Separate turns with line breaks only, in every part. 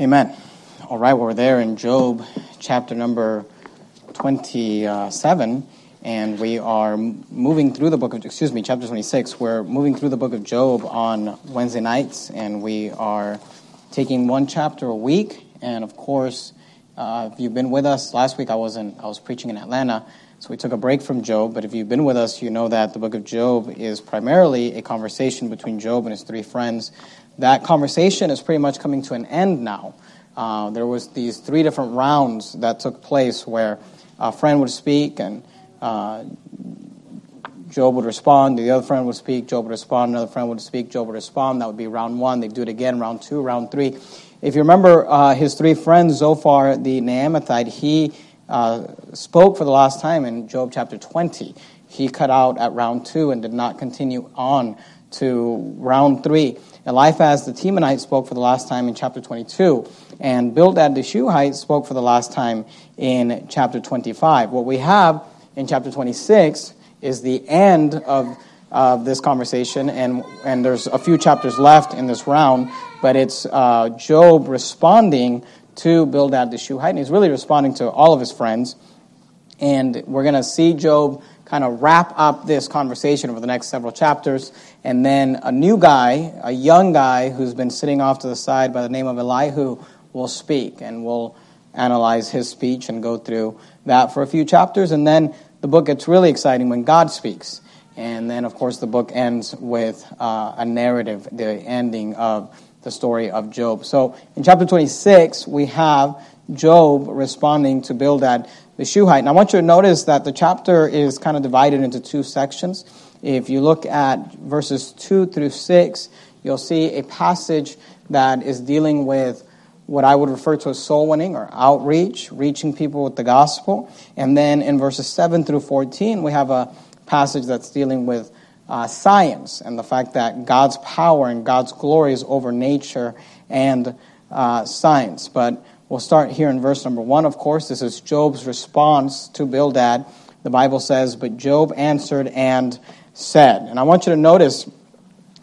Amen. All right, well, we're there in Job chapter number 27, and we are moving through the book of, excuse me, chapter 26. We're moving through the book of Job on Wednesday nights, and we are taking one chapter a week. And of course, uh, if you've been with us, last week I wasn't, I was preaching in Atlanta, so we took a break from Job. But if you've been with us, you know that the book of Job is primarily a conversation between Job and his three friends that conversation is pretty much coming to an end now. Uh, there was these three different rounds that took place where a friend would speak and uh, Job would respond. The other friend would speak. Job would respond. Another friend would speak. Job would respond. That would be round one. They'd do it again. Round two. Round three. If you remember uh, his three friends, Zophar the Naamathite, he uh, spoke for the last time in Job chapter 20. He cut out at round two and did not continue on to round three. Eliphaz the Temanite spoke for the last time in chapter 22, and Bildad the Shuhite spoke for the last time in chapter 25. What we have in chapter 26 is the end of of this conversation, and, and there's a few chapters left in this round, but it's uh, Job responding to Bildad the Shuhite, and he's really responding to all of his friends. And we're going to see Job kind of wrap up this conversation over the next several chapters. And then a new guy, a young guy who's been sitting off to the side by the name of Elihu, will speak. And we'll analyze his speech and go through that for a few chapters. And then the book gets really exciting when God speaks. And then, of course, the book ends with uh, a narrative, the ending of the story of Job. So in chapter 26, we have Job responding to Bildad the Shuhite. And I want you to notice that the chapter is kind of divided into two sections. If you look at verses 2 through 6, you'll see a passage that is dealing with what I would refer to as soul winning or outreach, reaching people with the gospel. And then in verses 7 through 14, we have a passage that's dealing with uh, science and the fact that God's power and God's glory is over nature and uh, science. But We'll start here in verse number one, of course. This is Job's response to Bildad. The Bible says, But Job answered and said. And I want you to notice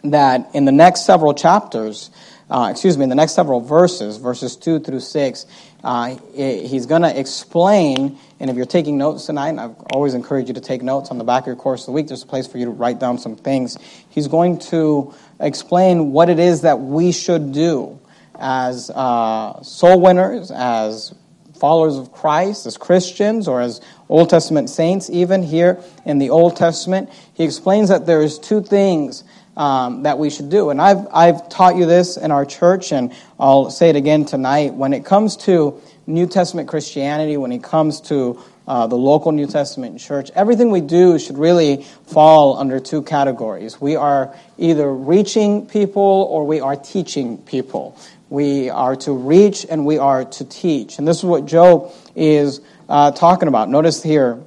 that in the next several chapters, uh, excuse me, in the next several verses, verses 2 through 6, uh, he's going to explain, and if you're taking notes tonight, I always encourage you to take notes on the back of your course of the week. There's a place for you to write down some things. He's going to explain what it is that we should do as uh, soul winners, as followers of Christ, as Christians, or as Old Testament saints, even here in the Old Testament, he explains that there's two things um, that we should do. And I've, I've taught you this in our church, and I'll say it again tonight. When it comes to New Testament Christianity, when it comes to uh, the local New Testament church, everything we do should really fall under two categories. We are either reaching people or we are teaching people. We are to reach and we are to teach. And this is what Job is uh, talking about. Notice here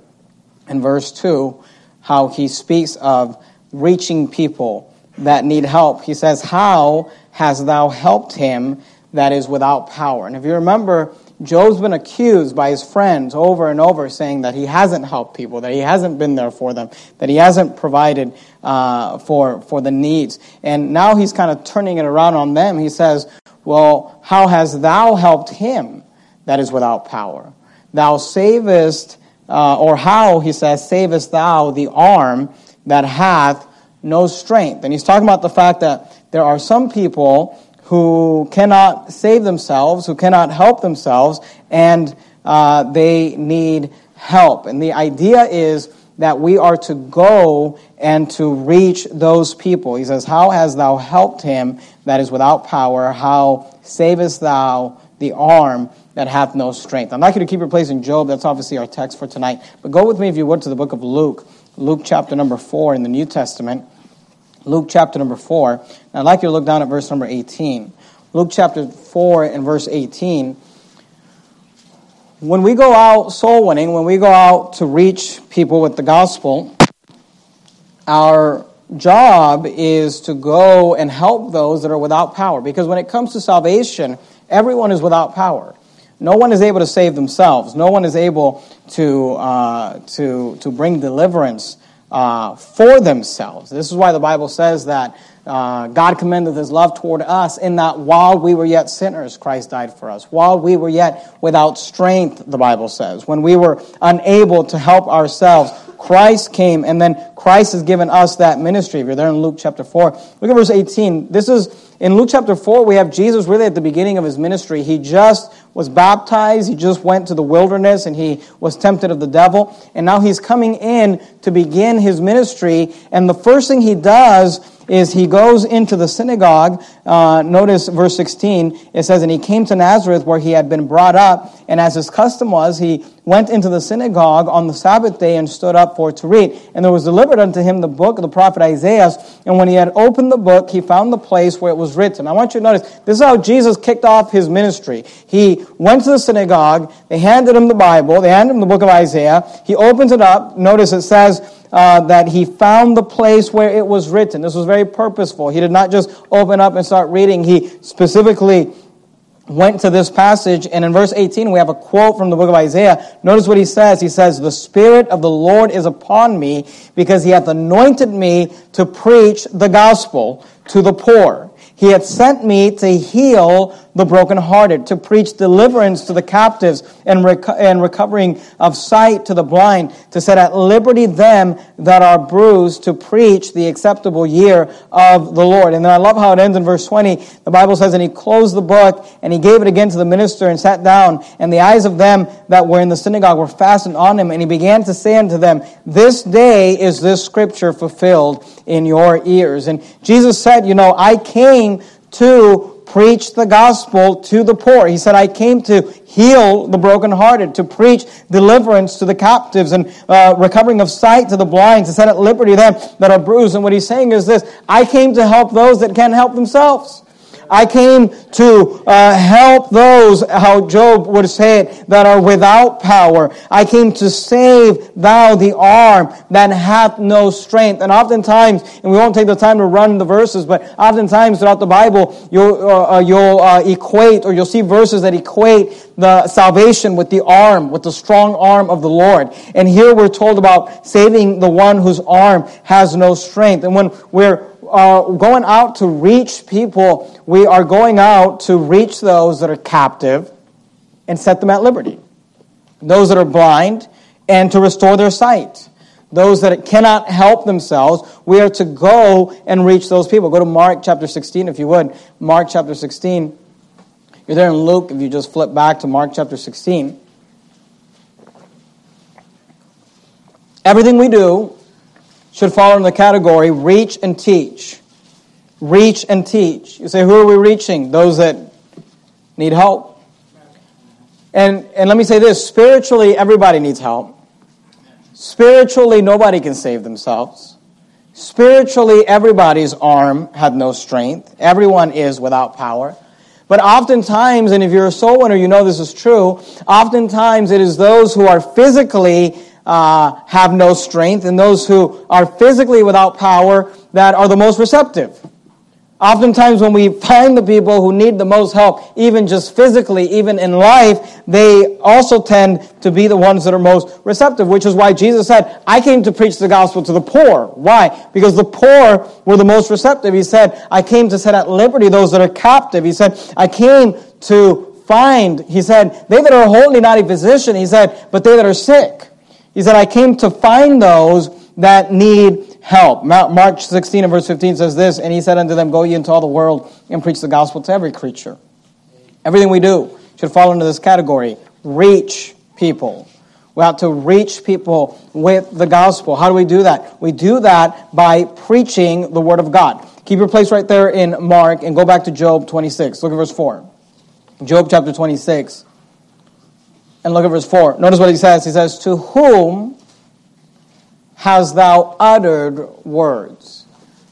in verse 2 how he speaks of reaching people that need help. He says, How hast thou helped him that is without power? And if you remember, Job's been accused by his friends over and over saying that he hasn't helped people, that he hasn't been there for them, that he hasn't provided uh, for, for the needs. And now he's kind of turning it around on them. He says, well, how hast thou helped him that is without power? Thou savest, uh, or how, he says, savest thou the arm that hath no strength? And he's talking about the fact that there are some people who cannot save themselves, who cannot help themselves, and uh, they need help. And the idea is that we are to go and to reach those people. He says, How hast thou helped him that is without power? How savest thou the arm that hath no strength? I'd like you to keep your place in Job. That's obviously our text for tonight. But go with me, if you would, to the book of Luke, Luke chapter number 4 in the New Testament. Luke chapter number 4. And I'd like you to look down at verse number 18. Luke chapter 4 and verse 18 when we go out soul winning, when we go out to reach people with the gospel, our job is to go and help those that are without power. Because when it comes to salvation, everyone is without power. No one is able to save themselves. No one is able to, uh, to, to bring deliverance uh, for themselves. This is why the Bible says that uh, God commended his love toward us in that while we were yet sinners, Christ died for us. While we were yet without strength, the Bible says, when we were unable to help ourselves, Christ came, and then Christ has given us that ministry. If you're there in Luke chapter 4, look at verse 18. This is, in Luke chapter 4, we have Jesus really at the beginning of his ministry. He just was baptized, he just went to the wilderness, and he was tempted of the devil. And now he's coming in to begin his ministry, and the first thing he does is he goes into the synagogue. Uh, notice verse 16. It says, And he came to Nazareth where he had been brought up. And as his custom was, he went into the synagogue on the Sabbath day and stood up for to read. And there was delivered unto him the book of the prophet Isaiah. And when he had opened the book, he found the place where it was written. I want you to notice this is how Jesus kicked off his ministry. He went to the synagogue. They handed him the Bible. They handed him the book of Isaiah. He opens it up. Notice it says, uh, that he found the place where it was written. This was very purposeful. He did not just open up and start reading. He specifically went to this passage, and in verse 18, we have a quote from the book of Isaiah. Notice what he says. He says, The Spirit of the Lord is upon me because he hath anointed me to preach the gospel to the poor. He had sent me to heal the brokenhearted, to preach deliverance to the captives and, reco- and recovering of sight to the blind, to set at liberty them that are bruised, to preach the acceptable year of the Lord. And then I love how it ends in verse 20. The Bible says, And he closed the book, and he gave it again to the minister, and sat down. And the eyes of them that were in the synagogue were fastened on him. And he began to say unto them, This day is this scripture fulfilled in your ears. And Jesus said, You know, I came to preach the gospel to the poor. He said, I came to heal the brokenhearted, to preach deliverance to the captives and uh, recovering of sight to the blind, to set at liberty them that are bruised. And what he's saying is this I came to help those that can't help themselves. I came to uh, help those, how Job would say it, that are without power. I came to save thou the arm that hath no strength. And oftentimes, and we won't take the time to run the verses, but oftentimes throughout the Bible, you'll, uh, uh you'll uh, equate or you'll see verses that equate the salvation with the arm, with the strong arm of the Lord. And here we're told about saving the one whose arm has no strength. And when we're uh, going out to reach people, we are going out to reach those that are captive and set them at liberty. Those that are blind and to restore their sight. Those that cannot help themselves, we are to go and reach those people. Go to Mark chapter 16 if you would. Mark chapter 16. You're there in Luke if you just flip back to Mark chapter 16. Everything we do should fall in the category reach and teach. Reach and teach. You say, who are we reaching? Those that need help. And, and let me say this spiritually, everybody needs help. Spiritually, nobody can save themselves. Spiritually, everybody's arm had no strength. Everyone is without power. But oftentimes, and if you're a soul winner, you know this is true, oftentimes it is those who are physically uh, have no strength and those who are physically without power that are the most receptive. Oftentimes, when we find the people who need the most help, even just physically, even in life, they also tend to be the ones that are most receptive, which is why Jesus said, I came to preach the gospel to the poor. Why? Because the poor were the most receptive. He said, I came to set at liberty those that are captive. He said, I came to find, he said, they that are wholly not a physician, he said, but they that are sick. He said, I came to find those that need help. Mark 16 and verse 15 says this, and he said unto them, Go ye into all the world and preach the gospel to every creature. Everything we do should fall into this category. Reach people. We have to reach people with the gospel. How do we do that? We do that by preaching the word of God. Keep your place right there in Mark and go back to Job 26. Look at verse 4. Job chapter 26. And look at verse 4. Notice what he says. He says, To whom hast thou uttered words?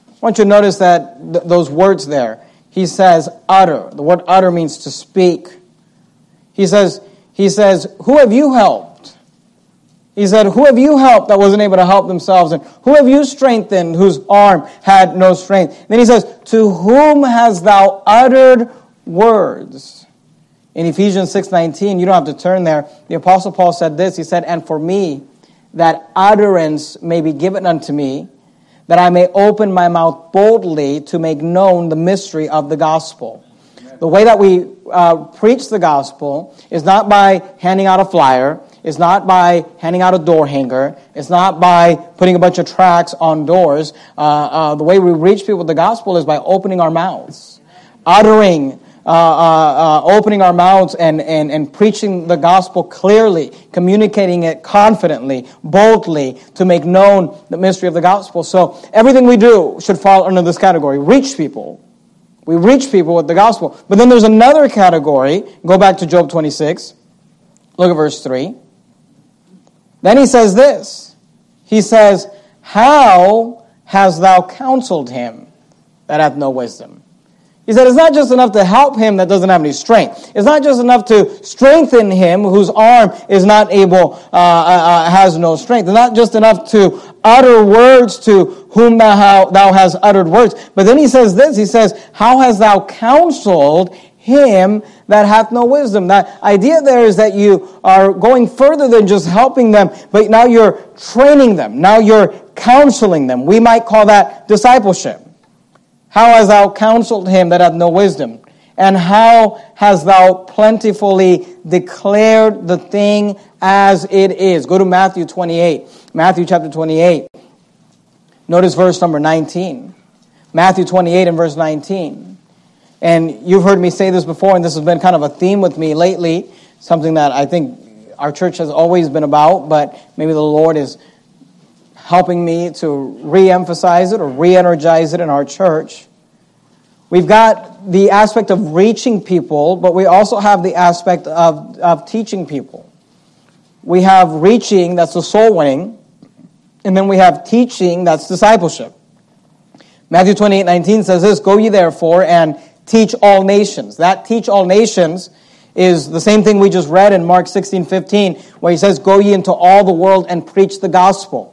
I want you to notice that th- those words there. He says, utter. The word utter means to speak. He says, he says, Who have you helped? He said, Who have you helped that wasn't able to help themselves? And who have you strengthened whose arm had no strength? Then he says, To whom hast thou uttered words? In Ephesians 6:19, you don't have to turn there. The apostle Paul said this. He said, "And for me, that utterance may be given unto me, that I may open my mouth boldly to make known the mystery of the gospel. The way that we uh, preach the gospel is not by handing out a flyer, it's not by handing out a door hanger. It's not by putting a bunch of tracts on doors. Uh, uh, the way we reach people with the gospel is by opening our mouths, uttering, uh, uh, uh, opening our mouths and, and, and preaching the gospel clearly, communicating it confidently, boldly, to make known the mystery of the gospel. So everything we do should fall under this category reach people. We reach people with the gospel. But then there's another category. Go back to Job 26. Look at verse 3. Then he says this He says, How hast thou counseled him that hath no wisdom? He said it's not just enough to help him that doesn't have any strength. It's not just enough to strengthen him whose arm is not able, uh, uh, uh has no strength. It's not just enough to utter words to whom thou, thou hast uttered words. But then he says this, he says, How hast thou counseled him that hath no wisdom. That idea there is that you are going further than just helping them, but now you're training them. Now you're counseling them. We might call that discipleship. How hast thou counseled him that hath no wisdom? And how hast thou plentifully declared the thing as it is? Go to Matthew 28. Matthew chapter 28. Notice verse number 19. Matthew 28 and verse 19. And you've heard me say this before, and this has been kind of a theme with me lately, something that I think our church has always been about, but maybe the Lord is helping me to re emphasize it or re energize it in our church. We've got the aspect of reaching people, but we also have the aspect of, of teaching people. We have reaching, that's the soul winning, and then we have teaching, that's discipleship. Matthew 28 19 says this Go ye therefore and teach all nations. That teach all nations is the same thing we just read in Mark 16, 15, where he says, Go ye into all the world and preach the gospel.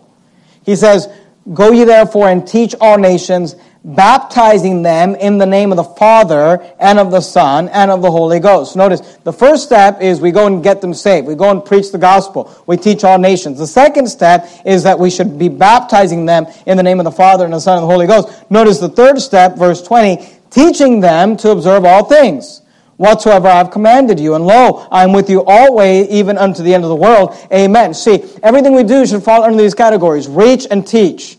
He says, Go ye therefore and teach all nations, baptizing them in the name of the Father and of the Son and of the Holy Ghost. Notice, the first step is we go and get them saved. We go and preach the gospel. We teach all nations. The second step is that we should be baptizing them in the name of the Father and the Son and the Holy Ghost. Notice the third step, verse 20, teaching them to observe all things whatsoever I have commanded you. And lo, I am with you always, even unto the end of the world. Amen. See, everything we do should fall under these categories reach and teach.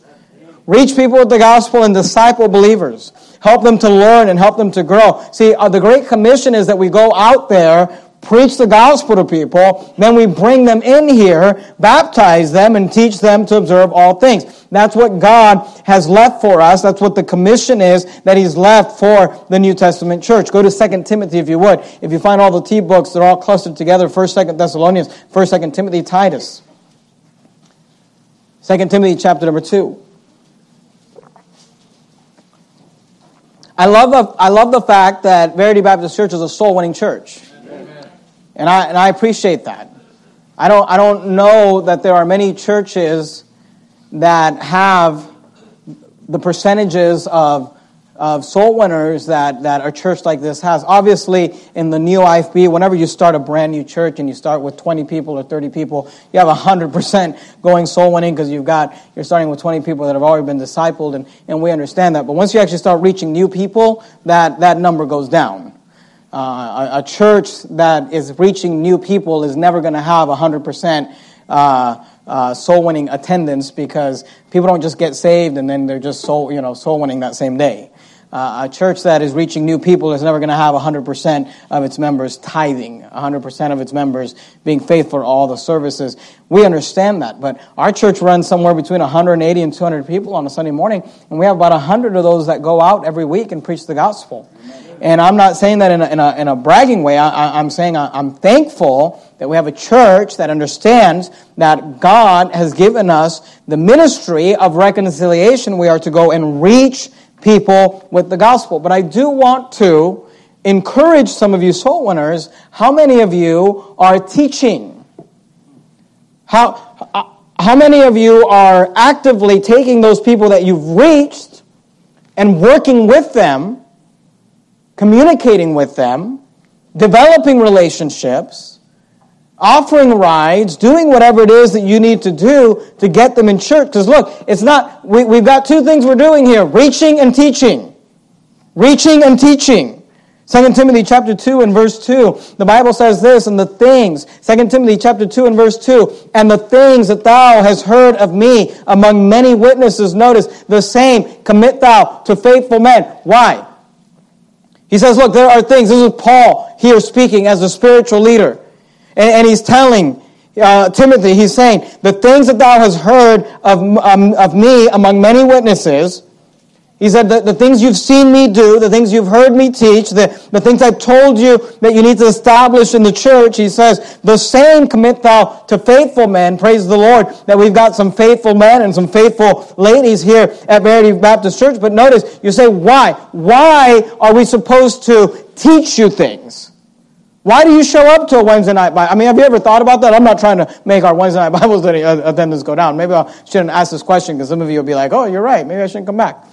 Reach people with the gospel and disciple believers. Help them to learn and help them to grow. See, uh, the Great Commission is that we go out there preach the gospel to people, then we bring them in here, baptize them, and teach them to observe all things. That's what God has left for us. That's what the commission is that He's left for the New Testament church. Go to 2 Timothy if you would. If you find all the T books, they're all clustered together 1st, 2nd Thessalonians, 1st, 2nd Timothy, Titus. 2 Timothy chapter number 2. I love, the, I love the fact that Verity Baptist Church is a soul winning church. And I, and I appreciate that. I don't, I don't know that there are many churches that have the percentages of, of soul winners that, that a church like this has. Obviously, in the new IFB, whenever you start a brand new church and you start with 20 people or 30 people, you have 100% going soul winning because you've got, you're starting with 20 people that have already been discipled, and, and we understand that. But once you actually start reaching new people, that, that number goes down. Uh, a, a, church that is reaching new people is never going to have 100% uh, uh, soul winning attendance because people don't just get saved and then they're just soul, you know, soul winning that same day. Uh, a church that is reaching new people is never going to have 100% of its members tithing, 100% of its members being faithful to all the services. We understand that, but our church runs somewhere between 180 and 200 people on a Sunday morning, and we have about 100 of those that go out every week and preach the gospel. And I'm not saying that in a, in a, in a bragging way. I, am saying I, I'm thankful that we have a church that understands that God has given us the ministry of reconciliation. We are to go and reach people with the gospel. But I do want to encourage some of you soul winners. How many of you are teaching? How, uh, how many of you are actively taking those people that you've reached and working with them communicating with them, developing relationships, offering rides, doing whatever it is that you need to do to get them in church. Because look, it's not, we, we've got two things we're doing here reaching and teaching. Reaching and teaching. 2 Timothy chapter 2 and verse 2, the Bible says this, and the things, 2 Timothy chapter 2 and verse 2, and the things that thou hast heard of me among many witnesses, notice, the same commit thou to faithful men. Why? He says, look, there are things, this is Paul here speaking as a spiritual leader, and, and he's telling uh, Timothy, he's saying, the things that thou hast heard of, um, of me among many witnesses, he said that the things you've seen me do, the things you've heard me teach, the, the things I've told you that you need to establish in the church, he says, the same commit thou to faithful men. Praise the Lord that we've got some faithful men and some faithful ladies here at Verity Baptist Church. But notice, you say, why? Why are we supposed to teach you things? Why do you show up to a Wednesday night Bible? I mean, have you ever thought about that? I'm not trying to make our Wednesday night Bible study uh, attendance go down. Maybe I shouldn't ask this question because some of you will be like, oh, you're right. Maybe I shouldn't come back.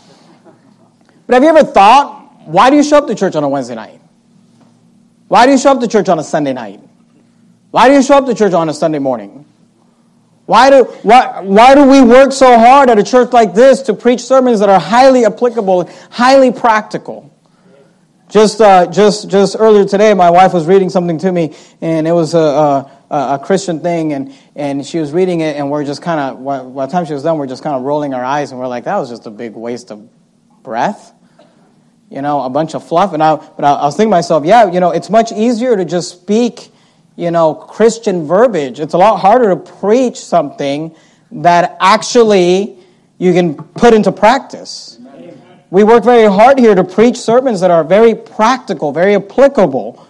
But have you ever thought, why do you show up to church on a Wednesday night? Why do you show up to church on a Sunday night? Why do you show up to church on a Sunday morning? Why do, why, why do we work so hard at a church like this to preach sermons that are highly applicable, highly practical? Just, uh, just, just earlier today, my wife was reading something to me, and it was a, a, a Christian thing, and, and she was reading it, and we're just kind of, by the time she was done, we're just kind of rolling our eyes, and we're like, that was just a big waste of breath you know, a bunch of fluff. And I, but I, I was thinking to myself, yeah, you know, it's much easier to just speak, you know, Christian verbiage. It's a lot harder to preach something that actually you can put into practice. We work very hard here to preach sermons that are very practical, very applicable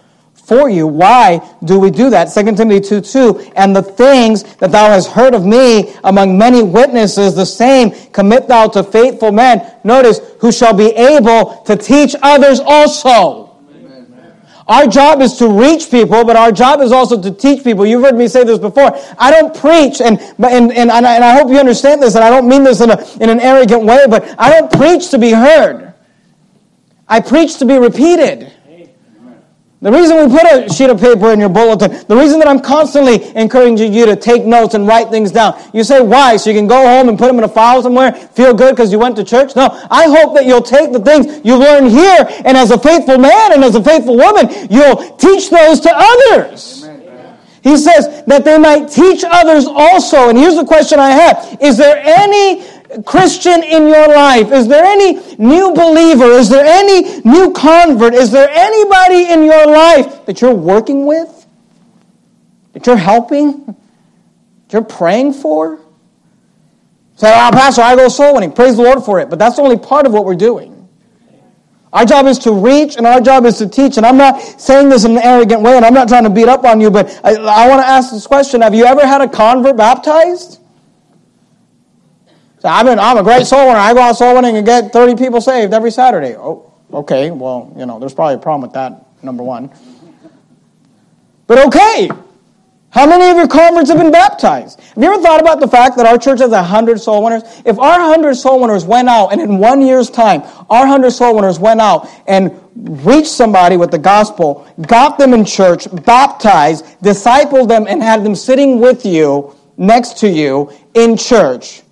for you. Why do we do that? 2 Timothy 2 2. And the things that thou hast heard of me among many witnesses, the same commit thou to faithful men. Notice, who shall be able to teach others also. Our job is to reach people, but our job is also to teach people. You've heard me say this before. I don't preach, and, and, and, and I hope you understand this, and I don't mean this in, a, in an arrogant way, but I don't preach to be heard. I preach to be repeated. The reason we put a sheet of paper in your bulletin, the reason that I'm constantly encouraging you to take notes and write things down. You say, why? So you can go home and put them in a file somewhere, feel good because you went to church? No, I hope that you'll take the things you learn here and as a faithful man and as a faithful woman, you'll teach those to others. Amen. He says that they might teach others also. And here's the question I have. Is there any Christian in your life? Is there any new believer? Is there any new convert? Is there anybody in your life that you're working with? That you're helping? That you're praying for? Say, oh, Pastor, I go soul winning. Praise the Lord for it. But that's only part of what we're doing. Our job is to reach and our job is to teach. And I'm not saying this in an arrogant way and I'm not trying to beat up on you, but I, I want to ask this question. Have you ever had a convert baptized? So I'm, I'm a great soul winner. I go out soul winning and get 30 people saved every Saturday. Oh, okay. Well, you know, there's probably a problem with that, number one. But okay. How many of your converts have been baptized? Have you ever thought about the fact that our church has 100 soul winners? If our 100 soul winners went out and in one year's time, our 100 soul winners went out and reached somebody with the gospel, got them in church, baptized, discipled them, and had them sitting with you, next to you, in church,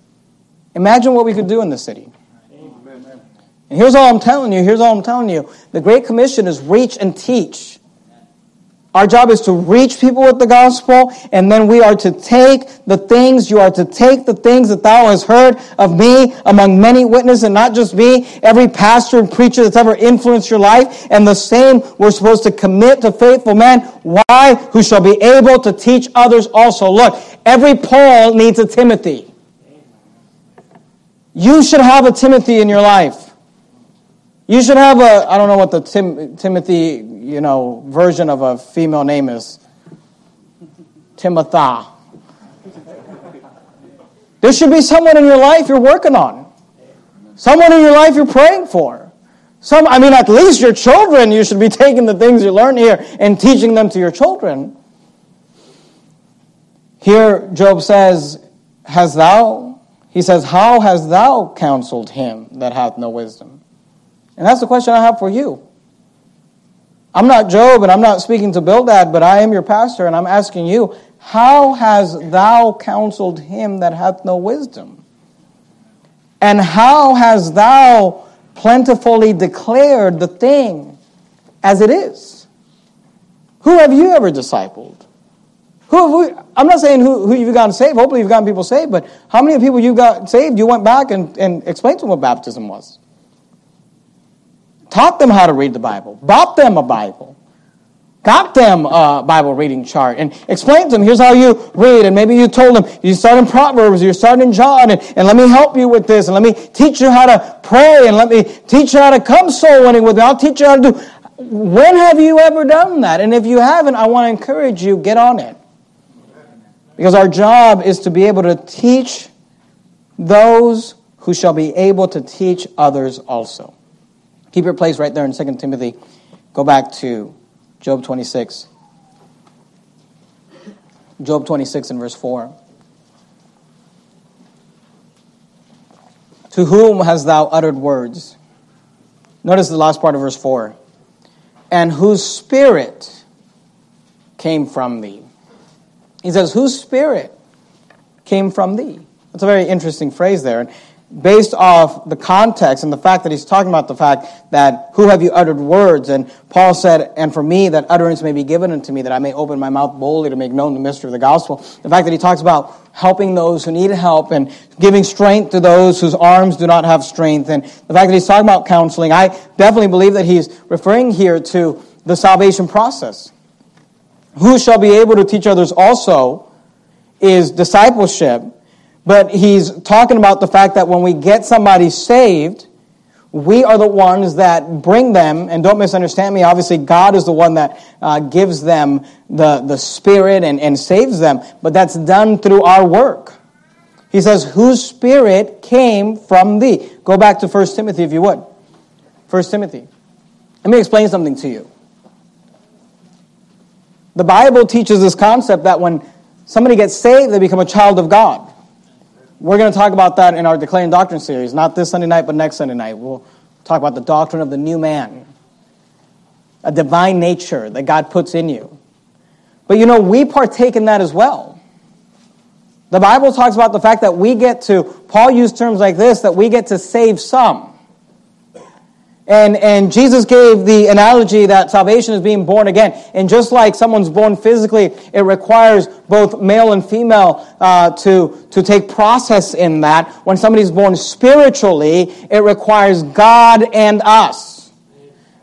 Imagine what we could do in the city. And here's all I'm telling you. Here's all I'm telling you. The Great Commission is reach and teach. Our job is to reach people with the gospel, and then we are to take the things, you are to take the things that thou hast heard of me among many witnesses, and not just me, every pastor and preacher that's ever influenced your life. And the same, we're supposed to commit to faithful men. Why? Who shall be able to teach others also. Look, every Paul needs a Timothy. You should have a Timothy in your life. You should have a, I don't know what the Tim, Timothy, you know, version of a female name is. Timothy. There should be someone in your life you're working on. Someone in your life you're praying for. Some, I mean, at least your children, you should be taking the things you learn here and teaching them to your children. Here, Job says, Has thou he says, How hast thou counseled him that hath no wisdom? And that's the question I have for you. I'm not Job and I'm not speaking to Bildad, but I am your pastor and I'm asking you, how has thou counseled him that hath no wisdom? And how has thou plentifully declared the thing as it is? Who have you ever discipled? Who, who I'm not saying who, who you've gotten saved. Hopefully you've gotten people saved, but how many people you got saved, you went back and, and explained to them what baptism was? Taught them how to read the Bible. Bought them a Bible. Got them a Bible reading chart and explained to them, here's how you read. And maybe you told them, you start in Proverbs, you're starting in John, and, and let me help you with this, and let me teach you how to pray, and let me teach you how to come soul winning with me. I'll teach you how to do. When have you ever done that? And if you haven't, I want to encourage you, get on it. Because our job is to be able to teach those who shall be able to teach others also. Keep your place right there in 2 Timothy. Go back to Job 26. Job 26 and verse 4. To whom hast thou uttered words? Notice the last part of verse 4. And whose spirit came from thee? He says, Whose spirit came from thee? That's a very interesting phrase there. And based off the context and the fact that he's talking about the fact that who have you uttered words and paul said and for me that utterance may be given unto me that i may open my mouth boldly to make known the mystery of the gospel the fact that he talks about helping those who need help and giving strength to those whose arms do not have strength and the fact that he's talking about counseling i definitely believe that he's referring here to the salvation process who shall be able to teach others also is discipleship. But he's talking about the fact that when we get somebody saved, we are the ones that bring them, and don't misunderstand me, obviously, God is the one that uh, gives them the, the Spirit and, and saves them, but that's done through our work. He says, Whose Spirit came from thee? Go back to 1 Timothy if you would. 1 Timothy. Let me explain something to you. The Bible teaches this concept that when somebody gets saved, they become a child of God. We're going to talk about that in our Declaring Doctrine series, not this Sunday night, but next Sunday night. We'll talk about the doctrine of the new man, a divine nature that God puts in you. But you know, we partake in that as well. The Bible talks about the fact that we get to, Paul used terms like this, that we get to save some. And, and Jesus gave the analogy that salvation is being born again. And just like someone's born physically, it requires both male and female uh, to, to take process in that. When somebody's born spiritually, it requires God and us.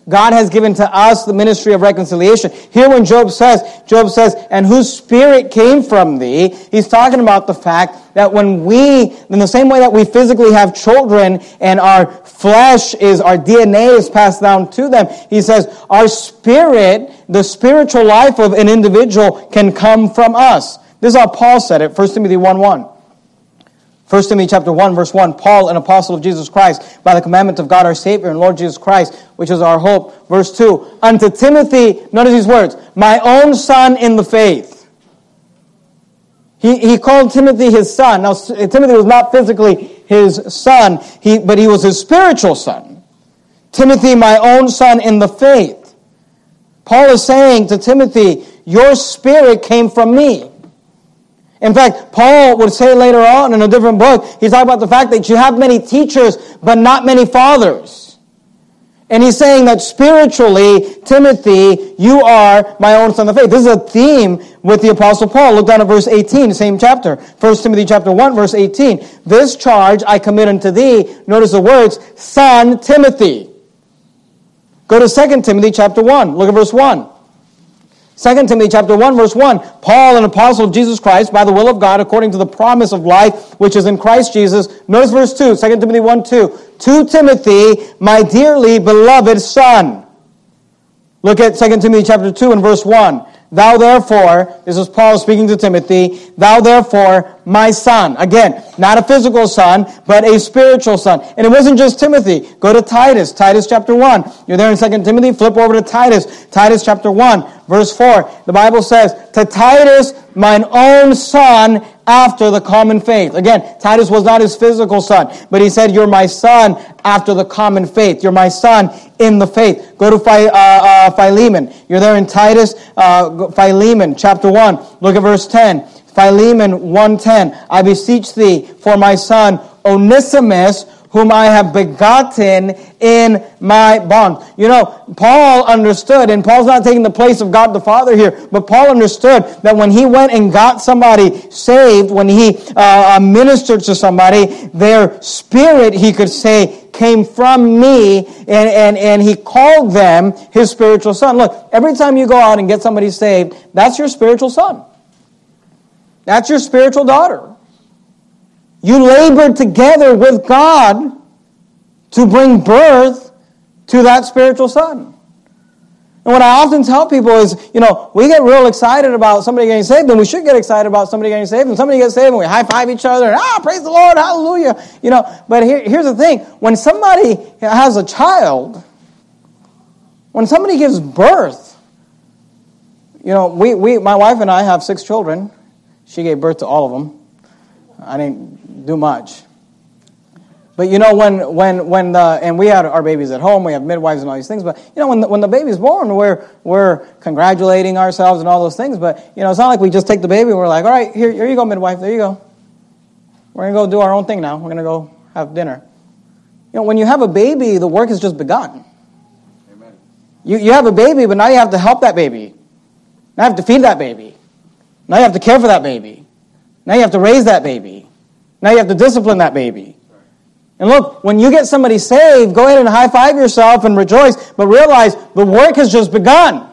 God has given to us the ministry of reconciliation. Here when Job says, Job says, and whose spirit came from thee, he's talking about the fact that when we, in the same way that we physically have children and our flesh is, our DNA is passed down to them, he says, our spirit, the spiritual life of an individual can come from us. This is how Paul said it, 1 Timothy 1 1. 1 Timothy chapter 1, verse 1, Paul, an apostle of Jesus Christ, by the commandment of God our Savior and Lord Jesus Christ, which is our hope. Verse 2, unto Timothy, notice these words, my own son in the faith. He, he called Timothy his son. Now, Timothy was not physically his son, he, but he was his spiritual son. Timothy, my own son in the faith. Paul is saying to Timothy, your spirit came from me. In fact, Paul would say later on in a different book, he's talking about the fact that you have many teachers, but not many fathers. And he's saying that spiritually, Timothy, you are my own son of faith. This is a theme with the apostle Paul. Look down at verse 18, same chapter. 1 Timothy chapter 1, verse 18. This charge I commit unto thee. Notice the words, son Timothy. Go to 2 Timothy chapter 1. Look at verse 1. 2 Timothy chapter 1 verse 1, Paul, an apostle of Jesus Christ, by the will of God, according to the promise of life which is in Christ Jesus. Notice verse 2, 2 Timothy 1 2. To Timothy, my dearly beloved son. Look at 2 Timothy chapter 2 and verse 1. Thou therefore, this is Paul speaking to Timothy, thou therefore, my son. Again, not a physical son, but a spiritual son. And it wasn't just Timothy. Go to Titus, Titus chapter 1. You're there in 2 Timothy, flip over to Titus, Titus chapter 1, verse 4. The Bible says, To Titus, mine own son after the common faith. Again, Titus was not his physical son, but he said, You're my son after the common faith. You're my son in the faith. Go to uh, uh, Philemon. You're there in Titus, uh, Philemon, chapter 1. Look at verse 10. Philemon 1.10. I beseech thee for my son Onesimus, whom I have begotten in my bond. You know, Paul understood, and Paul's not taking the place of God the Father here, but Paul understood that when he went and got somebody saved, when he uh, uh, ministered to somebody, their spirit, he could say, came from me, and, and, and he called them his spiritual son. Look, every time you go out and get somebody saved, that's your spiritual son. That's your spiritual daughter. You labored together with God to bring birth to that spiritual son. And what I often tell people is, you know, we get real excited about somebody getting saved, and we should get excited about somebody getting saved, and somebody gets saved, and we high five each other, and ah, praise the Lord, hallelujah. You know, but here, here's the thing when somebody has a child, when somebody gives birth, you know, we, we, my wife and I have six children. She gave birth to all of them. I didn't do much. But you know, when, when, when the, and we had our babies at home, we have midwives and all these things, but you know, when the, when the baby's born, we're, we're congratulating ourselves and all those things, but you know, it's not like we just take the baby and we're like, all right, here, here you go, midwife, there you go. We're going to go do our own thing now. We're going to go have dinner. You know, when you have a baby, the work has just begun. Amen. You, you have a baby, but now you have to help that baby. Now you have to feed that baby. Now you have to care for that baby. Now you have to raise that baby. Now you have to discipline that baby. And look, when you get somebody saved, go ahead and high five yourself and rejoice, but realize the work has just begun.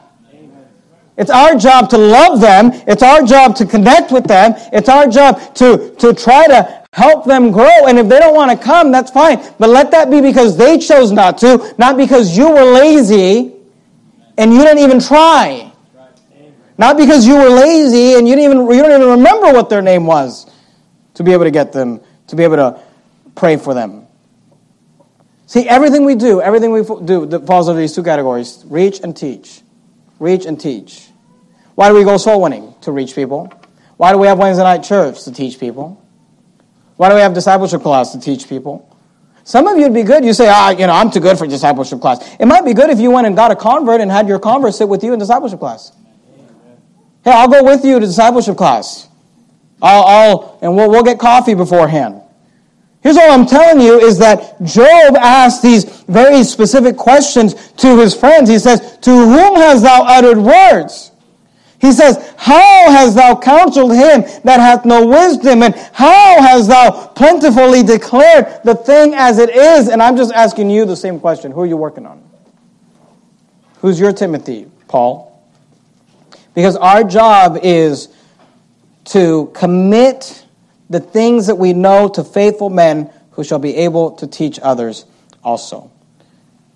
It's our job to love them. It's our job to connect with them. It's our job to, to try to help them grow. And if they don't want to come, that's fine. But let that be because they chose not to, not because you were lazy and you didn't even try. Not because you were lazy and you, didn't even, you don't even remember what their name was to be able to get them, to be able to pray for them. See, everything we do, everything we do falls under these two categories reach and teach. Reach and teach. Why do we go soul winning? To reach people. Why do we have Wednesday night church? To teach people. Why do we have discipleship class? To teach people. Some of you would be good. You say, ah, you know, I'm too good for discipleship class. It might be good if you went and got a convert and had your convert sit with you in discipleship class. Hey, I'll go with you to discipleship class. I'll, I'll and we'll, we'll get coffee beforehand. Here's all I'm telling you is that Job asked these very specific questions to his friends. He says, To whom hast thou uttered words? He says, How hast thou counseled him that hath no wisdom? And how hast thou plentifully declared the thing as it is? And I'm just asking you the same question. Who are you working on? Who's your Timothy? Paul. Because our job is to commit the things that we know to faithful men who shall be able to teach others also.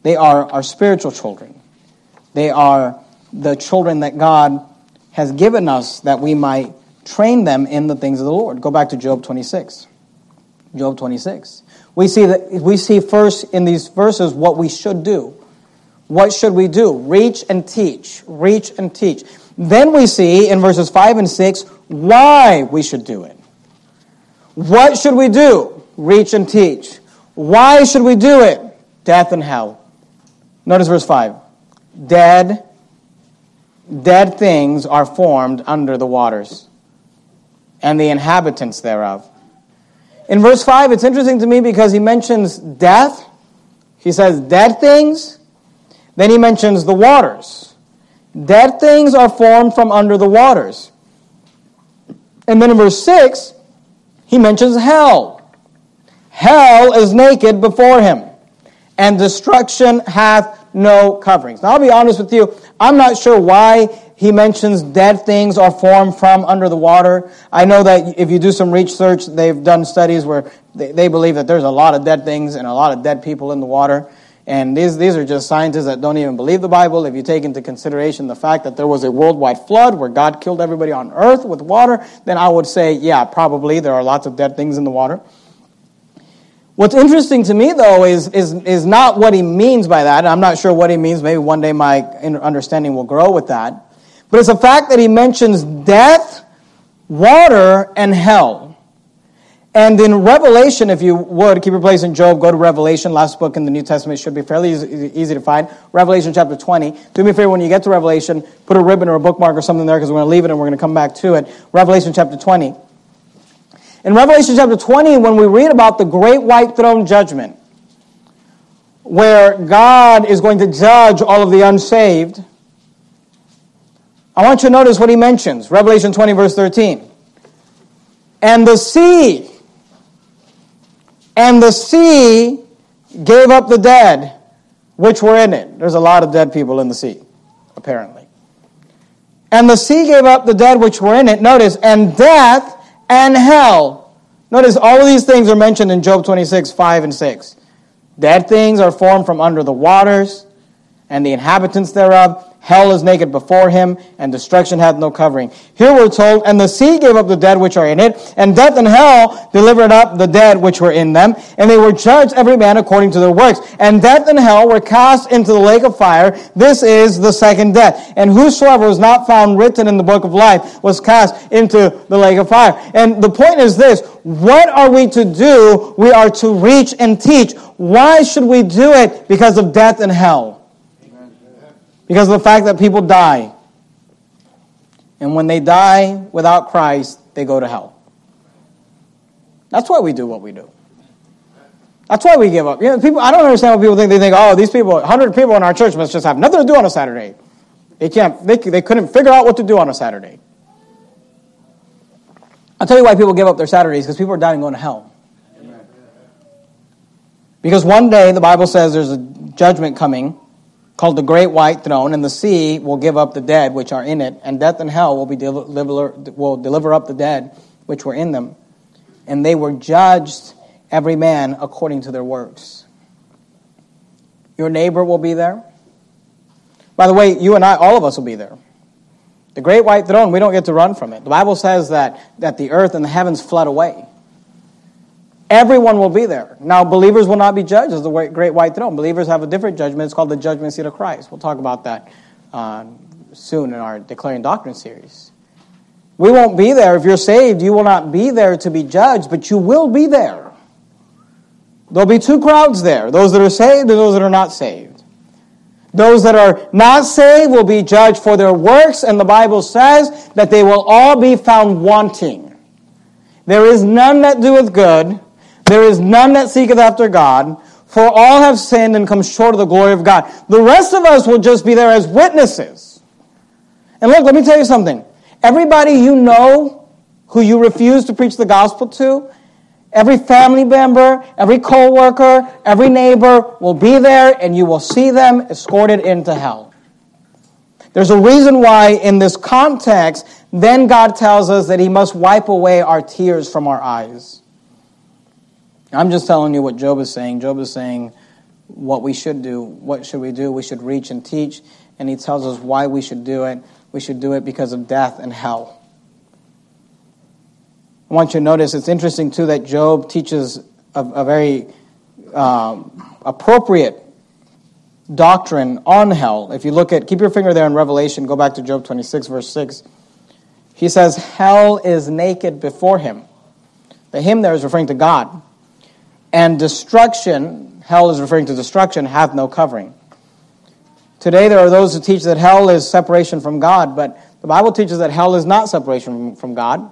They are our spiritual children. They are the children that God has given us that we might train them in the things of the Lord. Go back to Job 26. Job 26. We see that we see first in these verses what we should do. What should we do? Reach and teach. Reach and teach. Then we see in verses 5 and 6 why we should do it. What should we do? Reach and teach. Why should we do it? Death and hell. Notice verse 5. Dead, dead things are formed under the waters, and the inhabitants thereof. In verse 5, it's interesting to me because he mentions death. He says dead things. Then he mentions the waters. Dead things are formed from under the waters. And then in verse 6, he mentions hell. Hell is naked before him, and destruction hath no coverings. Now, I'll be honest with you, I'm not sure why he mentions dead things are formed from under the water. I know that if you do some research, they've done studies where they, they believe that there's a lot of dead things and a lot of dead people in the water. And these, these are just scientists that don't even believe the Bible. If you take into consideration the fact that there was a worldwide flood where God killed everybody on earth with water, then I would say, yeah, probably there are lots of dead things in the water. What's interesting to me, though, is, is, is not what he means by that. I'm not sure what he means. Maybe one day my understanding will grow with that. But it's the fact that he mentions death, water, and hell. And in Revelation, if you would, keep your place in Job, go to Revelation, last book in the New Testament, should be fairly easy, easy to find. Revelation chapter 20. Do me a favor when you get to Revelation, put a ribbon or a bookmark or something there because we're going to leave it and we're going to come back to it. Revelation chapter 20. In Revelation chapter 20, when we read about the great white throne judgment, where God is going to judge all of the unsaved, I want you to notice what he mentions. Revelation 20, verse 13. And the sea and the sea gave up the dead which were in it. There's a lot of dead people in the sea, apparently. And the sea gave up the dead which were in it. Notice, and death and hell. Notice all of these things are mentioned in Job 26, 5 and 6. Dead things are formed from under the waters, and the inhabitants thereof Hell is naked before him, and destruction hath no covering. Here we're told, and the sea gave up the dead which are in it, and death and hell delivered up the dead which were in them, and they were judged every man according to their works. And death and hell were cast into the lake of fire. This is the second death. And whosoever was not found written in the book of life was cast into the lake of fire. And the point is this, what are we to do? We are to reach and teach. Why should we do it? Because of death and hell. Because of the fact that people die. And when they die without Christ, they go to hell. That's why we do what we do. That's why we give up. You know, people, I don't understand what people think. They think, oh, these people, 100 people in our church must just have nothing to do on a Saturday. They, can't, they, they couldn't figure out what to do on a Saturday. I'll tell you why people give up their Saturdays, because people are dying going to hell. Because one day, the Bible says there's a judgment coming called the Great White Throne, and the sea will give up the dead which are in it, and death and hell will, be deliver, will deliver up the dead which were in them. And they were judged, every man according to their works. Your neighbor will be there. By the way, you and I, all of us will be there. The great white throne, we don't get to run from it. The Bible says that, that the earth and the heavens flood away. Everyone will be there. Now, believers will not be judged as the great white throne. Believers have a different judgment. It's called the judgment seat of Christ. We'll talk about that uh, soon in our Declaring Doctrine series. We won't be there. If you're saved, you will not be there to be judged, but you will be there. There'll be two crowds there those that are saved and those that are not saved. Those that are not saved will be judged for their works, and the Bible says that they will all be found wanting. There is none that doeth good, there is none that seeketh after God, for all have sinned and come short of the glory of God. The rest of us will just be there as witnesses. And look, let me tell you something. Everybody you know who you refuse to preach the gospel to, every family member, every co-worker, every neighbor will be there and you will see them escorted into hell. There's a reason why in this context, then God tells us that he must wipe away our tears from our eyes. I'm just telling you what Job is saying. Job is saying what we should do. What should we do? We should reach and teach. And he tells us why we should do it. We should do it because of death and hell. I want you to notice it's interesting, too, that Job teaches a, a very um, appropriate doctrine on hell. If you look at, keep your finger there in Revelation, go back to Job 26, verse 6. He says, Hell is naked before him. The him there is referring to God and destruction, hell is referring to destruction, hath no covering. Today, there are those who teach that hell is separation from God, but the Bible teaches that hell is not separation from God.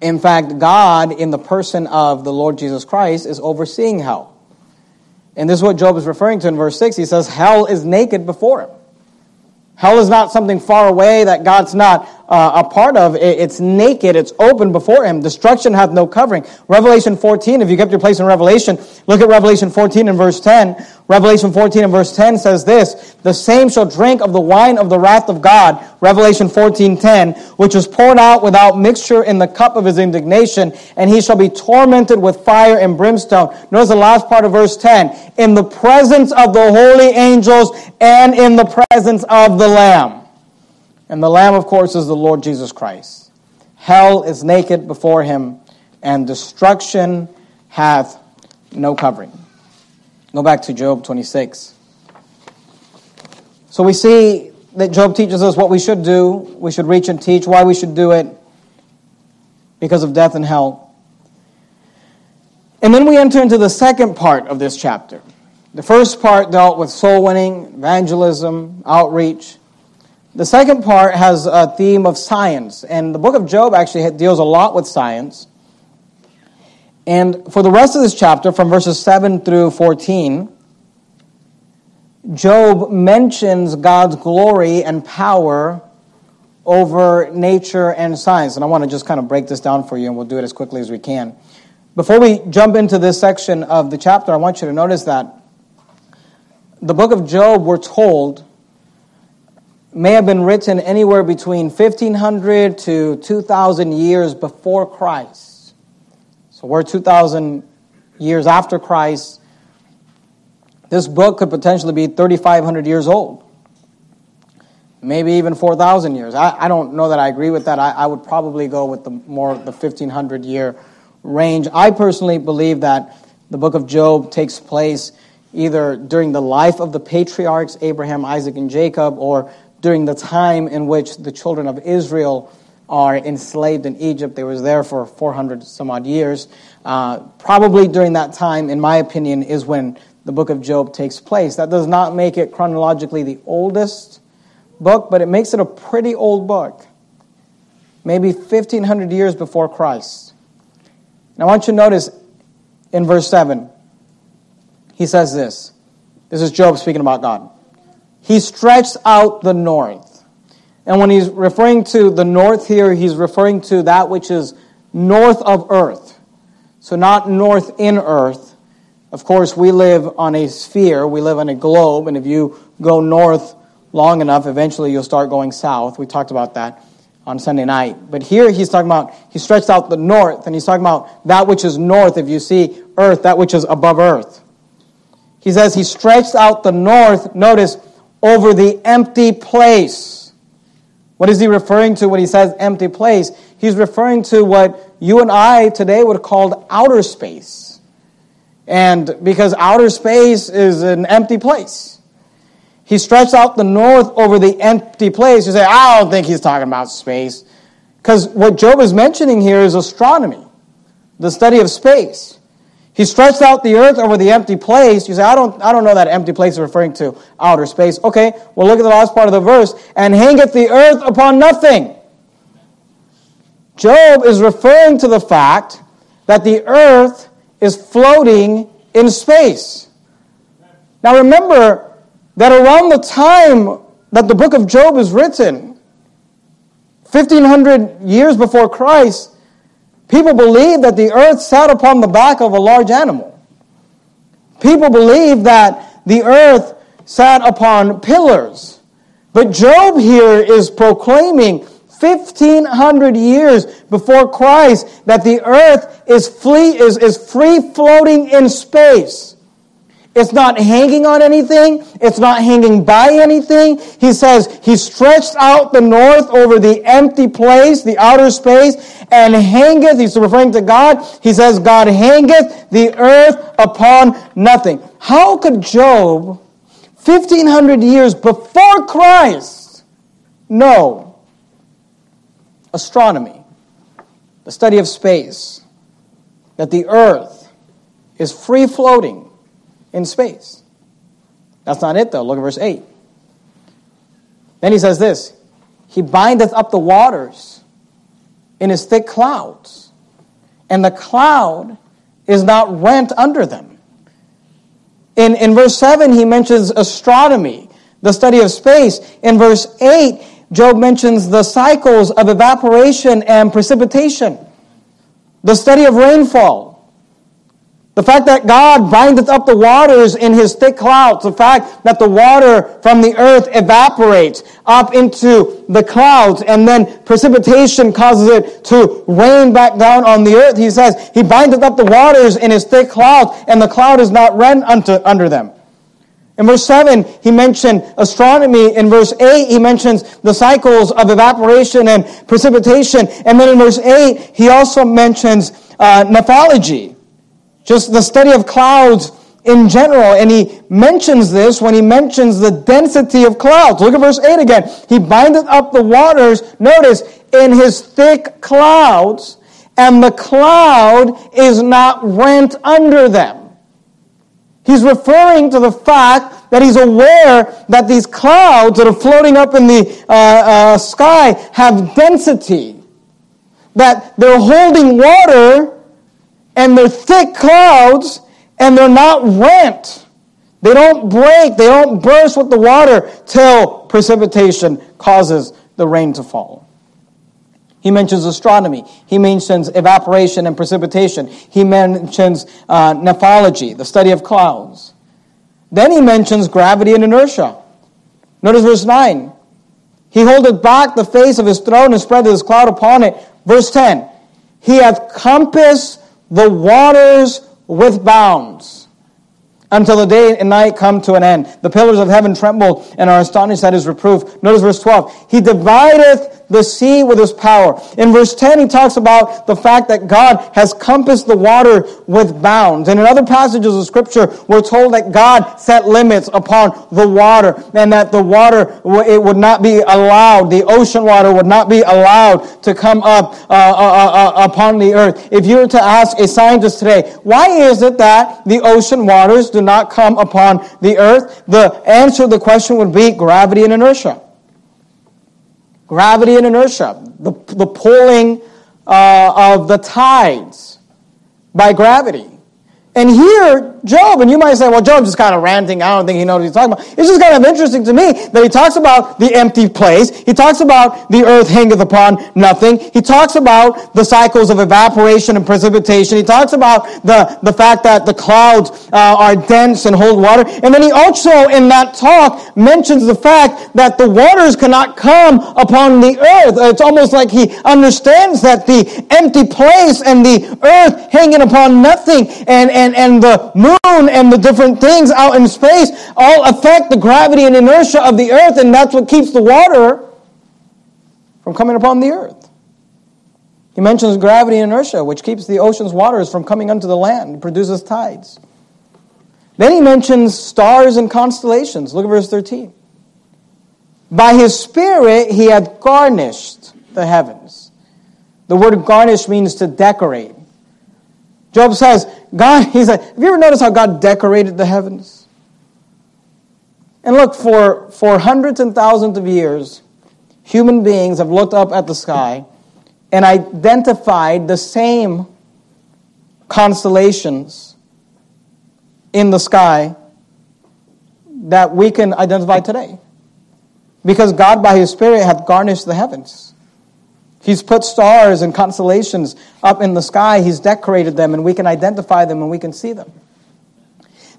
In fact, God, in the person of the Lord Jesus Christ, is overseeing hell. And this is what Job is referring to in verse 6. He says, Hell is naked before him. Hell is not something far away that God's not uh, a part of. It's naked, it's open before Him. Destruction hath no covering. Revelation 14, if you kept your place in Revelation, look at Revelation 14 and verse 10. Revelation 14 and verse 10 says this, The same shall drink of the wine of the wrath of God, Revelation 14, 10, which is poured out without mixture in the cup of his indignation, and he shall be tormented with fire and brimstone. Notice the last part of verse 10, in the presence of the holy angels and in the presence of the Lamb. And the Lamb, of course, is the Lord Jesus Christ. Hell is naked before him, and destruction hath no covering. Go back to Job 26. So we see that Job teaches us what we should do. We should reach and teach, why we should do it. because of death and hell. And then we enter into the second part of this chapter. The first part dealt with soul winning, evangelism, outreach. The second part has a theme of science, and the book of Job actually deals a lot with science. And for the rest of this chapter, from verses 7 through 14, Job mentions God's glory and power over nature and science. And I want to just kind of break this down for you, and we'll do it as quickly as we can. Before we jump into this section of the chapter, I want you to notice that the book of Job, we're told, may have been written anywhere between 1500 to 2000 years before Christ. So we're 2000 years after Christ. This book could potentially be 3,500 years old maybe even 4,000 years. I, I, don't know that I agree with that. I, I, would probably go with the more the 1,500 year range. I personally believe that the book of Job takes place either during the life of the patriarchs, Abraham, Isaac, and Jacob, or during the time in which the children of Israel are enslaved in Egypt. They was there for 400 some odd years. Uh, probably during that time, in my opinion, is when the book of Job takes place. That does not make it chronologically the oldest book, but it makes it a pretty old book. Maybe 1500 years before Christ. And I want you to notice in verse 7, he says this. This is Job speaking about God. He stretched out the north. And when he's referring to the north here, he's referring to that which is north of earth. So, not north in earth. Of course, we live on a sphere, we live on a globe, and if you go north long enough, eventually you'll start going south. We talked about that on Sunday night. But here he's talking about, he stretched out the north, and he's talking about that which is north, if you see earth, that which is above earth. He says he stretched out the north, notice, over the empty place. What is he referring to when he says empty place? He's referring to what you and I today would call outer space. And because outer space is an empty place. He stretched out the north over the empty place. You say, I don't think he's talking about space. Because what Job is mentioning here is astronomy, the study of space. He stretched out the earth over the empty place. You say, I don't, I don't know that empty place is referring to outer space. Okay, well, look at the last part of the verse. And hangeth the earth upon nothing. Job is referring to the fact that the earth is floating in space. Now remember, that around the time that the book of Job is written, 1500 years before Christ, people believed that the earth sat upon the back of a large animal. People believed that the earth sat upon pillars. But Job here is proclaiming 1500 years before Christ that the earth is, is, is free floating in space. It's not hanging on anything. It's not hanging by anything. He says he stretched out the north over the empty place, the outer space, and hangeth, he's referring to God. He says, God hangeth the earth upon nothing. How could Job, 1500 years before Christ, know astronomy, the study of space, that the earth is free floating? In space. That's not it, though. Look at verse 8. Then he says this He bindeth up the waters in his thick clouds, and the cloud is not rent under them. In, in verse 7, he mentions astronomy, the study of space. In verse 8, Job mentions the cycles of evaporation and precipitation, the study of rainfall, the fact that God bindeth up the waters in his thick clouds. The fact that the water from the earth evaporates up into the clouds and then precipitation causes it to rain back down on the earth. He says, He bindeth up the waters in his thick clouds and the cloud is not rent unto, under them. In verse 7, he mentioned astronomy. In verse 8, he mentions the cycles of evaporation and precipitation. And then in verse 8, he also mentions uh, nephology just the study of clouds in general. And he mentions this when he mentions the density of clouds. Look at verse 8 again. He bindeth up the waters, notice, in his thick clouds, and the cloud is not rent under them. He's referring to the fact that he's aware that these clouds that are floating up in the uh, uh, sky have density, that they're holding water and they're thick clouds and they're not rent. They don't break, they don't burst with the water till precipitation causes the rain to fall. He mentions astronomy. He mentions evaporation and precipitation. He mentions uh, nephology, the study of clouds. Then he mentions gravity and inertia. Notice verse 9. He holdeth back the face of his throne and spreadeth his cloud upon it. Verse 10. He hath compassed the waters with bounds until the day and night come to an end. The pillars of heaven tremble and are astonished at his reproof. Notice verse 12. He divideth the sea with his power. In verse 10, he talks about the fact that God has compassed the water with bounds. And in other passages of scripture, we're told that God set limits upon the water and that the water, it would not be allowed, the ocean water would not be allowed to come up uh, uh, uh, uh upon the earth. If you were to ask a scientist today, why is it that the ocean waters do not come upon the earth? The answer to the question would be gravity and inertia. Gravity and inertia, the, the pulling uh, of the tides by gravity. And here, Job, and you might say, well, Job's just kind of ranting. I don't think he knows what he's talking about. It's just kind of interesting to me that he talks about the empty place. He talks about the earth hangeth upon nothing. He talks about the cycles of evaporation and precipitation. He talks about the, the fact that the clouds uh, are dense and hold water. And then he also, in that talk, mentions the fact that the waters cannot come upon the earth. It's almost like he understands that the empty place and the earth hanging upon nothing and, and and, and the moon and the different things out in space all affect the gravity and inertia of the earth, and that's what keeps the water from coming upon the earth. He mentions gravity and inertia, which keeps the ocean's waters from coming unto the land, produces tides. Then he mentions stars and constellations. Look at verse 13. By his spirit he hath garnished the heavens. The word garnish means to decorate. Job says, God, he said, have you ever noticed how God decorated the heavens? And look, for, for hundreds and thousands of years, human beings have looked up at the sky and identified the same constellations in the sky that we can identify today. Because God, by His Spirit, hath garnished the heavens. He's put stars and constellations up in the sky. He's decorated them, and we can identify them and we can see them.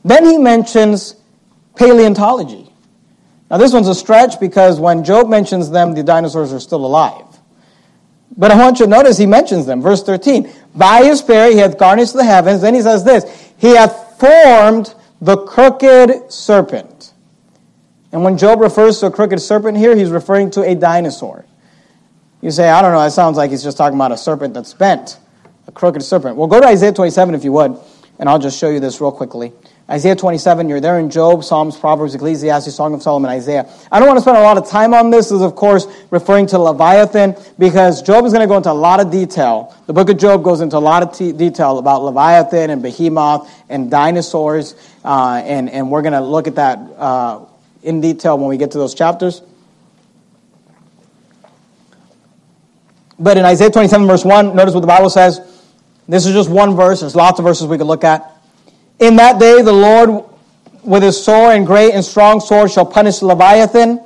Then he mentions paleontology. Now, this one's a stretch because when Job mentions them, the dinosaurs are still alive. But I want you to notice he mentions them. Verse 13 By his spirit he hath garnished the heavens. Then he says this He hath formed the crooked serpent. And when Job refers to a crooked serpent here, he's referring to a dinosaur. You say, I don't know, that sounds like he's just talking about a serpent that's bent, a crooked serpent. Well, go to Isaiah 27 if you would, and I'll just show you this real quickly. Isaiah 27, you're there in Job, Psalms, Proverbs, Ecclesiastes, Song of Solomon, Isaiah. I don't want to spend a lot of time on this. This is, of course, referring to Leviathan, because Job is going to go into a lot of detail. The book of Job goes into a lot of t- detail about Leviathan and Behemoth and dinosaurs, uh, and, and we're going to look at that uh, in detail when we get to those chapters. But in Isaiah 27, verse 1, notice what the Bible says. This is just one verse. There's lots of verses we could look at. In that day, the Lord, with his sore and great and strong sword, shall punish Leviathan.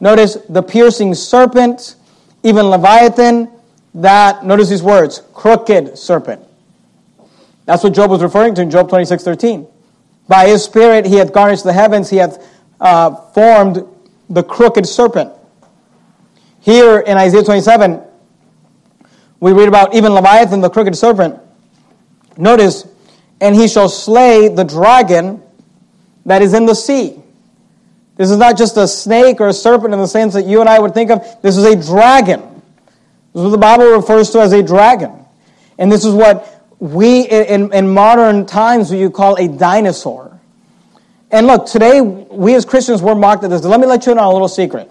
Notice the piercing serpent, even Leviathan, that, notice these words, crooked serpent. That's what Job was referring to in Job 26, 13. By his spirit he hath garnished the heavens, he hath uh, formed the crooked serpent. Here in Isaiah 27, we read about even Leviathan, the crooked serpent. Notice, and he shall slay the dragon that is in the sea. This is not just a snake or a serpent in the sense that you and I would think of. This is a dragon. This is what the Bible refers to as a dragon. And this is what we in, in modern times you call a dinosaur. And look, today we as Christians we're mocked at this. Let me let you in on a little secret.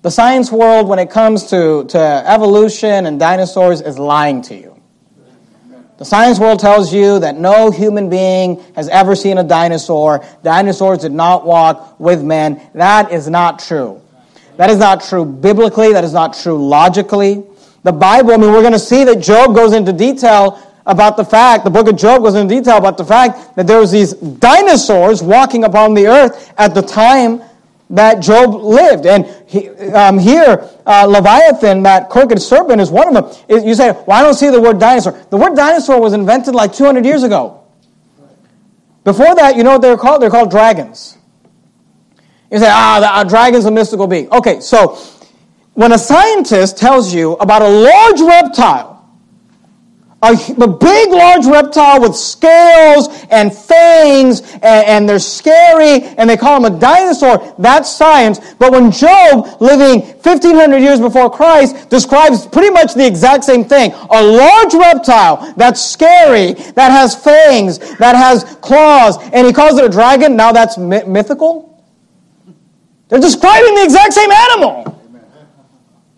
The science world, when it comes to, to evolution and dinosaurs, is lying to you. The science world tells you that no human being has ever seen a dinosaur. Dinosaurs did not walk with men. That is not true. That is not true biblically. That is not true logically. The Bible, I mean, we're going to see that Job goes into detail about the fact, the book of Job goes into detail about the fact that there was these dinosaurs walking upon the earth at the time that Job lived. And he, um, here, uh, Leviathan, that crooked serpent, is one of them. You say, well, I don't see the word dinosaur. The word dinosaur was invented like 200 years ago. Before that, you know what they're called? They're called dragons. You say, ah, the, uh, dragon's a mystical being. Okay, so when a scientist tells you about a large reptile a, a, big, large reptile with scales and fangs, and, and, they're scary, and they call him a dinosaur. That's science. But when Job, living 1500 years before Christ, describes pretty much the exact same thing a large reptile that's scary, that has fangs, that has claws, and he calls it a dragon, now that's mythical? They're describing the exact same animal.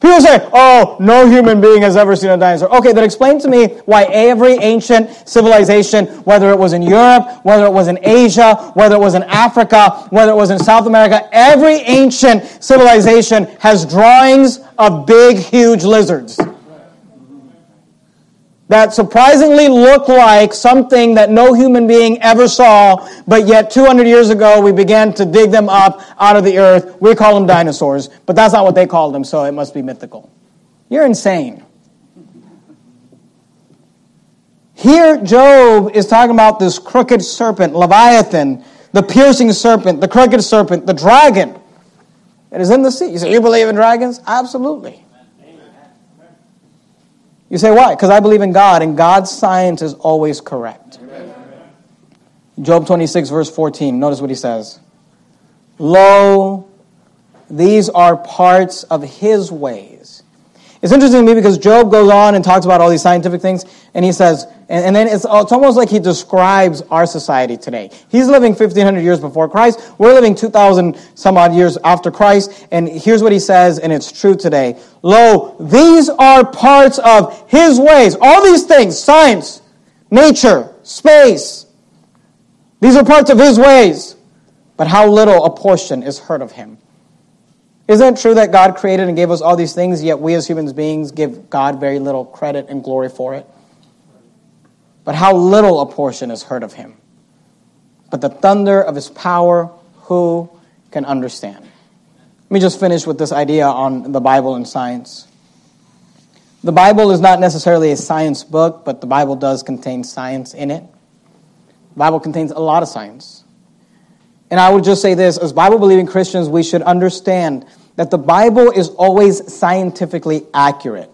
People say, oh, no human being has ever seen a dinosaur. Okay, then explain to me why every ancient civilization, whether it was in Europe, whether it was in Asia, whether it was in Africa, whether it was in South America, every ancient civilization has drawings of big, huge lizards that surprisingly look like something that no human being ever saw, but yet 200 years ago we began to dig them up out of the earth. We call them dinosaurs, but that's not what they called them, so it must be mythical. You're insane. Here, Job is talking about this crooked serpent, Leviathan, the piercing serpent, the crooked serpent, the dragon that is in the sea. You say, You believe in dragons? Absolutely. You say, why? Because I believe in God, and God's science is always correct. Amen. Job 26, verse 14. Notice what he says Lo, these are parts of his ways. It's interesting to me because Job goes on and talks about all these scientific things, and he says, and, and then it's, it's almost like he describes our society today. He's living 1500 years before Christ. We're living 2000 some odd years after Christ. And here's what he says, and it's true today. Lo, these are parts of his ways. All these things, science, nature, space, these are parts of his ways. But how little a portion is heard of him. Isn't it true that God created and gave us all these things, yet we as human beings give God very little credit and glory for it? but how little a portion is heard of him. But the thunder of his power, who can understand? Let me just finish with this idea on the Bible and science. The Bible is not necessarily a science book, but the Bible does contain science in it. The Bible contains a lot of science. And I would just say this as Bible believing Christians, we should understand that the Bible is always scientifically accurate,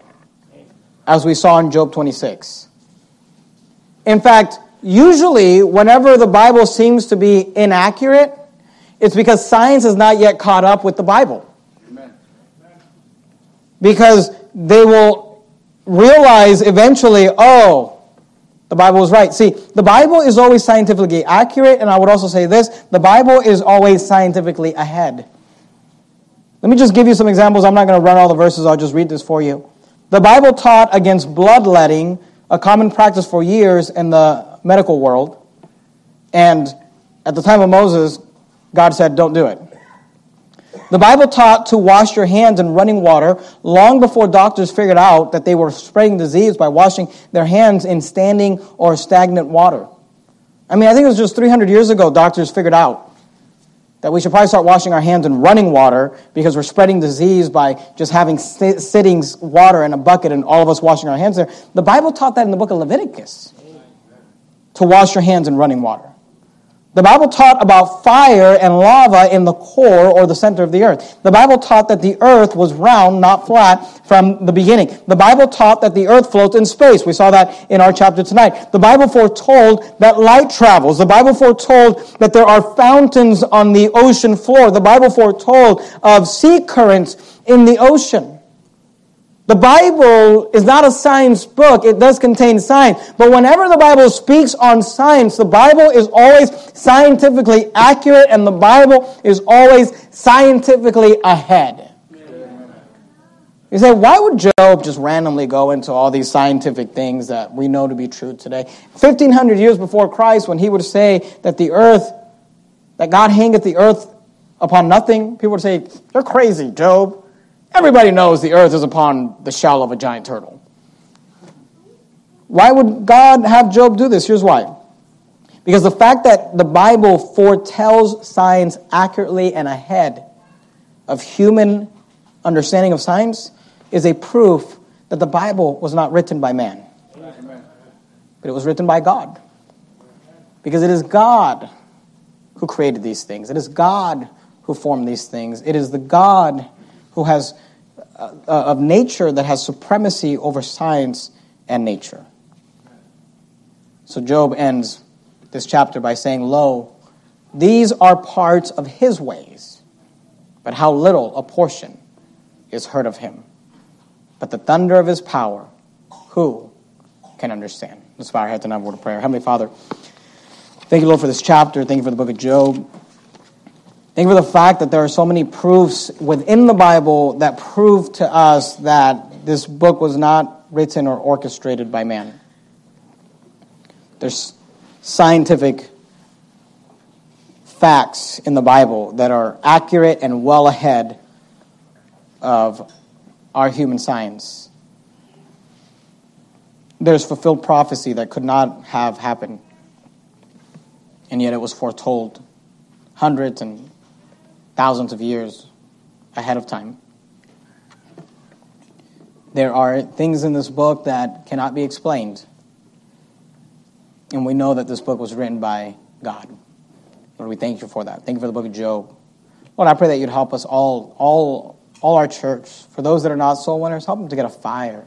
as we saw in Job 26. In fact, usually, whenever the Bible seems to be inaccurate, it's because science has not yet caught up with the Bible. Because they will realize eventually, oh, the Bible is right. See, the Bible is always scientifically accurate, and I would also say this the Bible is always scientifically ahead. Let me just give you some examples. I'm not going to run all the verses, I'll just read this for you. The Bible taught against bloodletting a common practice for years in the medical world. And at the time of Moses, God said, don't do it. The Bible taught to wash your hands in running water long before doctors figured out that they were spreading disease by washing their hands in standing or stagnant water. I mean, I think it was just 300 years ago doctors figured out that we should probably start washing our hands in running water because we're spreading disease by just having sitting water in a bucket and all of us washing our hands there. The Bible taught that in the book of Leviticus to wash your hands in running water. The Bible taught about fire and lava in the core or the center of the earth. The Bible taught that the earth was round, not flat, from the beginning. The Bible taught that the earth floats in space. We saw that in our chapter tonight. The Bible foretold that light travels. The Bible foretold that there are fountains on the ocean floor. The Bible foretold of sea currents in the ocean. The Bible is not a science book. It does contain science. But whenever the Bible speaks on science, the Bible is always scientifically accurate and the Bible is always scientifically ahead. You say, why would Job just randomly go into all these scientific things that we know to be true today? 1500 years before Christ, when he would say that the earth, that God hangeth the earth upon nothing, people would say, You're crazy, Job. Everybody knows the earth is upon the shell of a giant turtle. Why would God have Job do this? Here's why. Because the fact that the Bible foretells science accurately and ahead of human understanding of science is a proof that the Bible was not written by man, but it was written by God. Because it is God who created these things, it is God who formed these things, it is the God who has uh, uh, of nature that has supremacy over science and nature. So Job ends this chapter by saying, Lo, these are parts of his ways, but how little a portion is heard of him. But the thunder of his power, who can understand? Let's bow our heads and have a word of prayer. Heavenly Father, thank you, Lord, for this chapter. Thank you for the book of Job. Thank you for the fact that there are so many proofs within the Bible that prove to us that this book was not written or orchestrated by man. There's scientific facts in the Bible that are accurate and well ahead of our human science. There's fulfilled prophecy that could not have happened, and yet it was foretold hundreds and thousands of years ahead of time. There are things in this book that cannot be explained. And we know that this book was written by God. Lord, we thank you for that. Thank you for the book of Job. Lord, I pray that you'd help us all, all all our church, for those that are not soul winners, help them to get a fire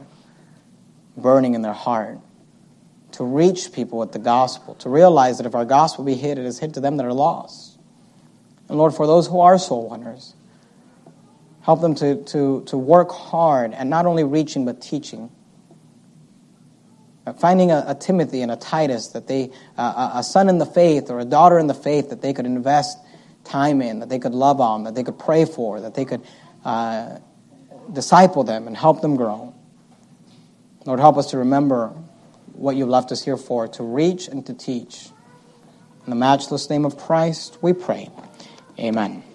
burning in their heart to reach people with the gospel, to realize that if our gospel be hid, it is hid to them that are lost. And Lord, for those who are soul winners, help them to, to, to work hard and not only reaching but teaching. Finding a, a Timothy and a Titus that they, uh, a son in the faith or a daughter in the faith that they could invest time in, that they could love on, that they could pray for, that they could uh, disciple them and help them grow. Lord, help us to remember what you've left us here for, to reach and to teach. In the matchless name of Christ, we pray. Amen.